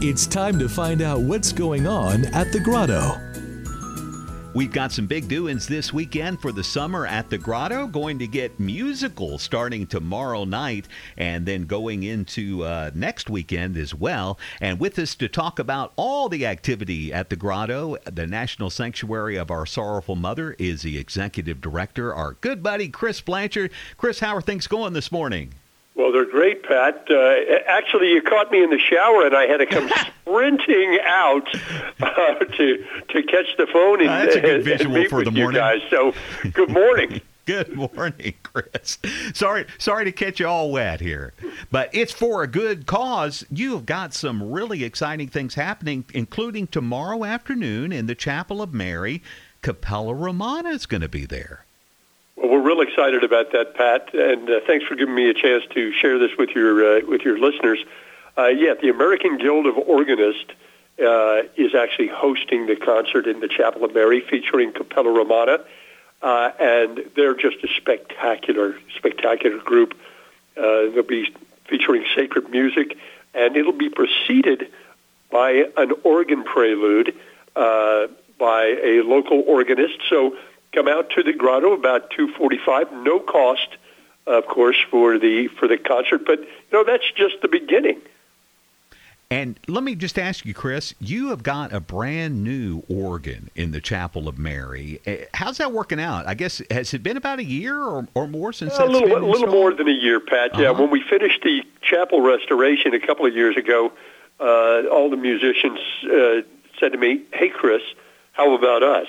It's time to find out what's going on at the Grotto. We've got some big doings this weekend for the summer at the Grotto. Going to get musical starting tomorrow night and then going into uh, next weekend as well. And with us to talk about all the activity at the Grotto, the National Sanctuary of Our Sorrowful Mother, is the executive director, our good buddy Chris Blanchard. Chris, how are things going this morning? Well, they're great, Pat. Uh, actually, you caught me in the shower, and I had to come sprinting out uh, to to catch the phone and, Uh, that's a good visual for the you morning. guys. So, good morning. Good morning, Chris. Sorry, sorry to catch you all wet here, but it's for a good cause. You've got some really exciting things happening, including tomorrow afternoon in the Chapel of Mary. Cappella Romana is going to be there. Well, we're real excited about that, Pat, and uh, thanks for giving me a chance to share this with your uh, with your listeners. Uh, yeah, the American Guild of Organists uh, is actually hosting the concert in the Chapel of Mary, featuring Cappella Romana, uh, and they're just a spectacular, spectacular group. Uh, they'll be featuring sacred music, and it'll be preceded by an organ prelude by a local organist. So come out to the grotto about 2:45, no cost, of course, for the for the concert. But you know that's just the beginning. And let me just ask you, Chris, you have got a brand new organ in the Chapel of Mary. Eh, How's that working out? I guess has it been about a year or, or more since a that's little, a little more than a year, Pat. Yeah, Uh-huh. when we finished the chapel restoration a couple of years ago, uh, all the musicians uh, said to me, "Hey, Chris, how about us?"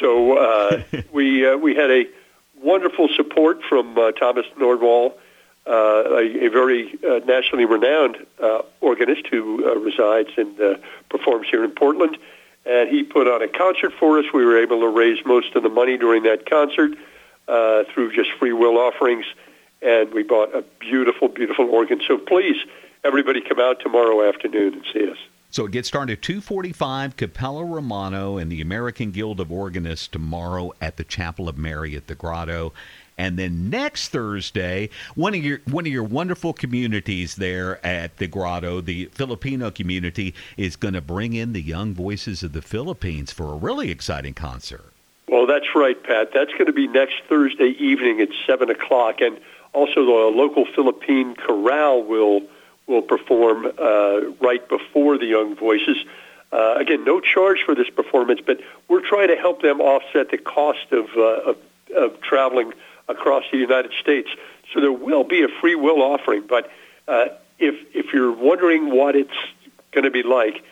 So uh, we uh, we had a wonderful support from uh, Thomas Nordwall, uh, a, a very uh, nationally renowned uh, organist who uh, resides and uh, performs here in Portland. And he put on a concert for us. We were able to raise most of the money during that concert uh, through just free will offerings. And we bought a beautiful, beautiful organ. So please, everybody come out tomorrow afternoon and see us. So it gets started at 245 Cappella Romano and the American Guild of Organists tomorrow at the Chapel of Mary at the Grotto. And then next Thursday, one of your one of your wonderful communities there at the Grotto, the Filipino community, is going to bring in the young voices of the Philippines for a really exciting concert. Well, that's right, Pat. That's going to be next Thursday evening at seven o'clock, and also the local Philippine chorale will will perform uh, right before the Young Voices. Uh, again, no charge for this performance, but we're trying to help them offset the cost of, uh, of, of traveling across the United States. So there will be a free will offering, but uh, if if you're wondering what it's going to be like,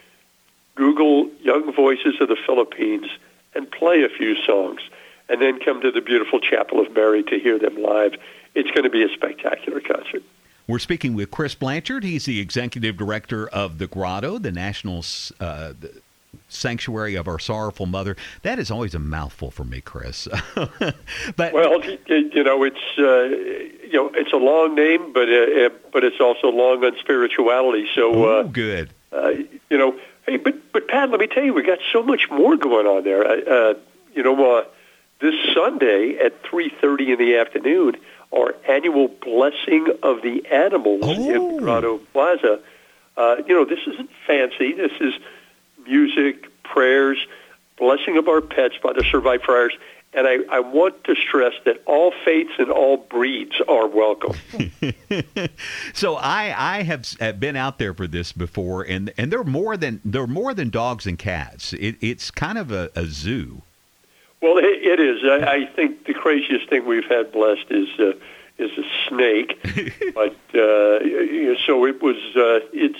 Google Young Voices of the Philippines and play a few songs, and then come to the beautiful Chapel of Mary to hear them live. It's going to be a spectacular concert. We're speaking with Chris Blanchard. He's the executive director of the Grotto, the National uh, the Sanctuary of Our Sorrowful Mother. That is always a mouthful for me, Chris. but Well, you know, it's uh, you know, it's a long name, but uh, uh, but it's also long on spirituality. So, oh, uh, good. uh, you know, hey, but but Pat, let me tell you, we got so much more going on there. You know, uh, this Sunday at three thirty in the afternoon, our annual blessing of the animals Oh. in Grotto Plaza. Uh, you know, this isn't fancy. This is music, prayers, blessing of our pets by the Servite Friars. And I, I want to stress that all faiths and all breeds are welcome. So I I have have been out there for this before, and and they're more than they're more than dogs and cats. It, it's kind of a, a zoo. Well, it, it is. I, I think the craziest thing we've had blessed is uh, is a snake, but uh, you know, so it was. Uh, it's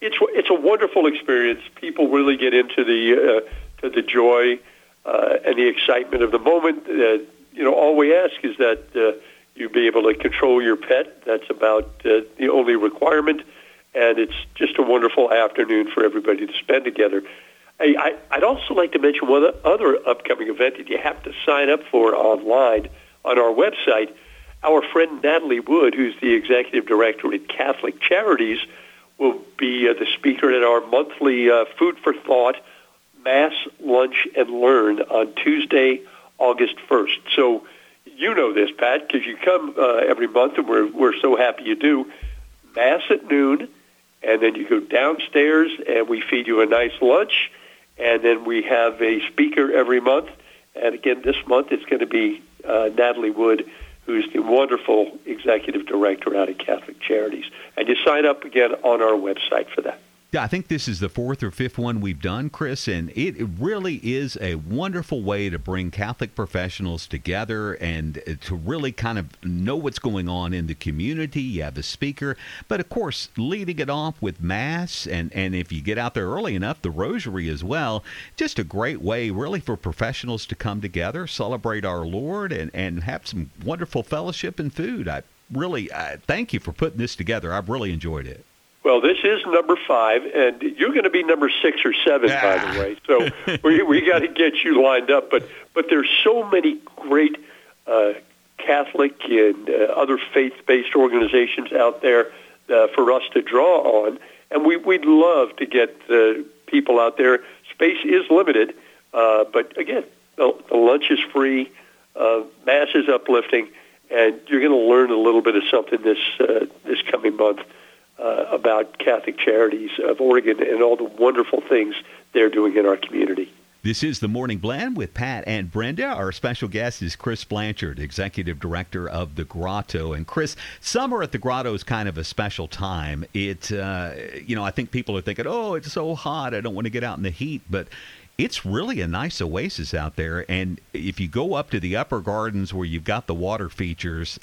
it's it's a wonderful experience. People really get into the uh, to the joy uh, and the excitement of the moment. Uh, you know, all we ask is that uh, you be able to control your pet. That's about uh, the only requirement, and it's just a wonderful afternoon for everybody to spend together. I, I'd also like to mention one other upcoming event that you have to sign up for online on our website. Our friend Natalie Wood, who's the executive director at Catholic Charities, will be uh, the speaker at our monthly uh, Food for Thought Mass Lunch and Learn on Tuesday, August 1st. So you know this, Pat, because you come uh, every month, and we're, we're so happy you do. Mass at noon and then you go downstairs and we feed you a nice lunch, and then we have a speaker every month. And again, this month it's going to be uh, Natalie Wood, who's the wonderful executive director out of Catholic Charities. And you sign up again on our website for that. I think this is the fourth or fifth one we've done, Chris, and it really is a wonderful way to bring Catholic professionals together and uh, to really kind of know what's going on in the community. You have a speaker, but of course, leading it off with Mass, and, and if you get out there early enough, the Rosary as well. Just a great way, really, for professionals to come together, celebrate our Lord, and, and have some wonderful fellowship and food. I really uh, thank you for putting this together. I've really enjoyed it. Well, this is number five, and you're going to be number six or seven, ah. by the way. So we we got to get you lined up. But but there's so many great uh, Catholic and uh, other faith-based organizations out there uh, for us to draw on, and we we'd love to get uh, people out there. Space is limited, uh, but again, the, the lunch is free, uh, mass is uplifting, and you're going to learn a little bit of something this uh, this coming month uh, about Catholic Charities of Oregon and all the wonderful things they're doing in our community. This is the Morning Blend with Pat and Brenda. Our special guest is Chris Blanchard, Executive Director of the Grotto. And Chris, summer at the Grotto is kind of a special time. It, uh, you know, I think people are thinking, "Oh, it's so hot, I don't want to get out in the heat," but it's really a nice oasis out there. And if you go up to the upper gardens where you've got the water features,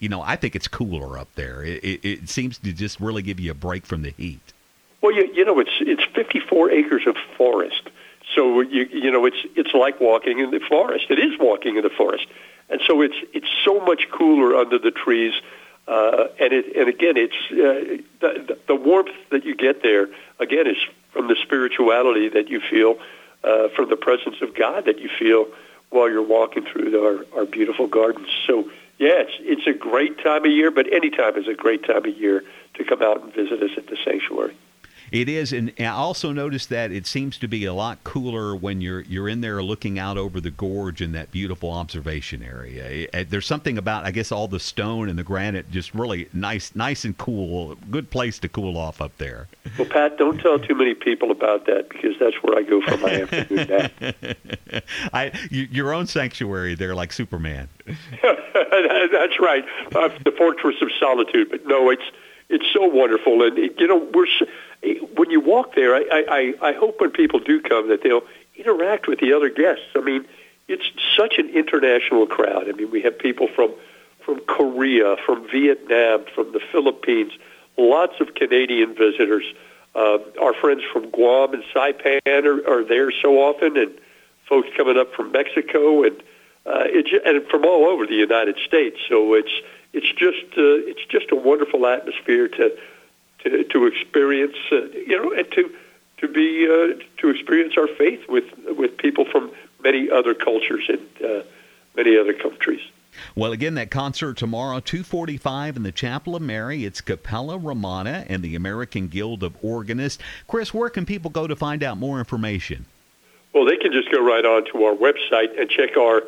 you know, I think it's cooler up there. It, it, it seems to just really give you a break from the heat. Well, you, you know, it's it's 54 acres of forest, so you you know it's it's like walking in the forest. It is walking in the forest, and so it's it's so much cooler under the trees. Uh, and it and again, it's uh, the, the warmth that you get there. Again, is from the spirituality that you feel, uh, from the presence of God that you feel while you're walking through our, our beautiful gardens. So yeah, it's, it's a great time of year, but any time is a great time of year to come out and visit us at the sanctuary. It is, and I also noticed that it seems to be a lot cooler when you're you're in there looking out over the gorge in that beautiful observation area. Eh, eh, there's something about, I guess, all the stone and the granite, just really nice, nice and cool. Good place to cool off up there. Well, Pat, don't tell too many people about that because that's where I go for my afternoon nap. I, your own sanctuary there, like Superman. that's right, uh, the fortress of solitude. But no, it's it's so wonderful, and you know we're when you walk there. I, I I hope when people do come that they'll interact with the other guests. I mean, it's such an international crowd. I mean, we have people from from Korea, from Vietnam, from the Philippines, lots of Canadian visitors. Uh, our friends from Guam and Saipan are, are there so often, and folks coming up from Mexico and uh, it, and from all over the United States. So it's it's just uh, it's just a wonderful atmosphere to to, to experience, uh, you know, and to to be uh, to experience our faith with with people from many other cultures and uh, many other countries. Well, again, that concert tomorrow, 245 in the Chapel of Mary. It's Cappella Romana and the American Guild of Organists. Chris, where can people go to find out more information? Well, they can just go right on to our website and check our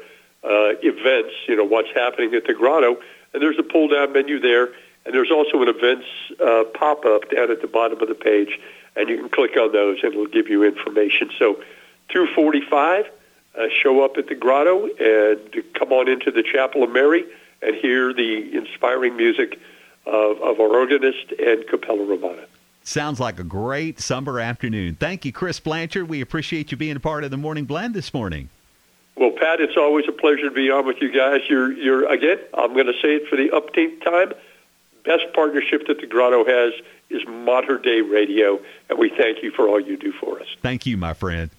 uh, events, you know, what's happening at the grotto. And there's a pull down menu there. And there's also an events uh, pop up down at the bottom of the page. And you can click on those and it'll give you information. So 245, uh, show up at the grotto and come on into the Chapel of Mary and hear the inspiring music of, of our organist and Cappella Romana. Sounds like a great summer afternoon. Thank you, Chris Blanchard. We appreciate you being a part of the Morning Blend this morning. Well, Pat, it's always a pleasure to be on with you guys. You're, you're again, I'm going to say it for the upteenth time. Best partnership that the Grotto has is Mater Dei Radio, and we thank you for all you do for us. Thank you, my friend.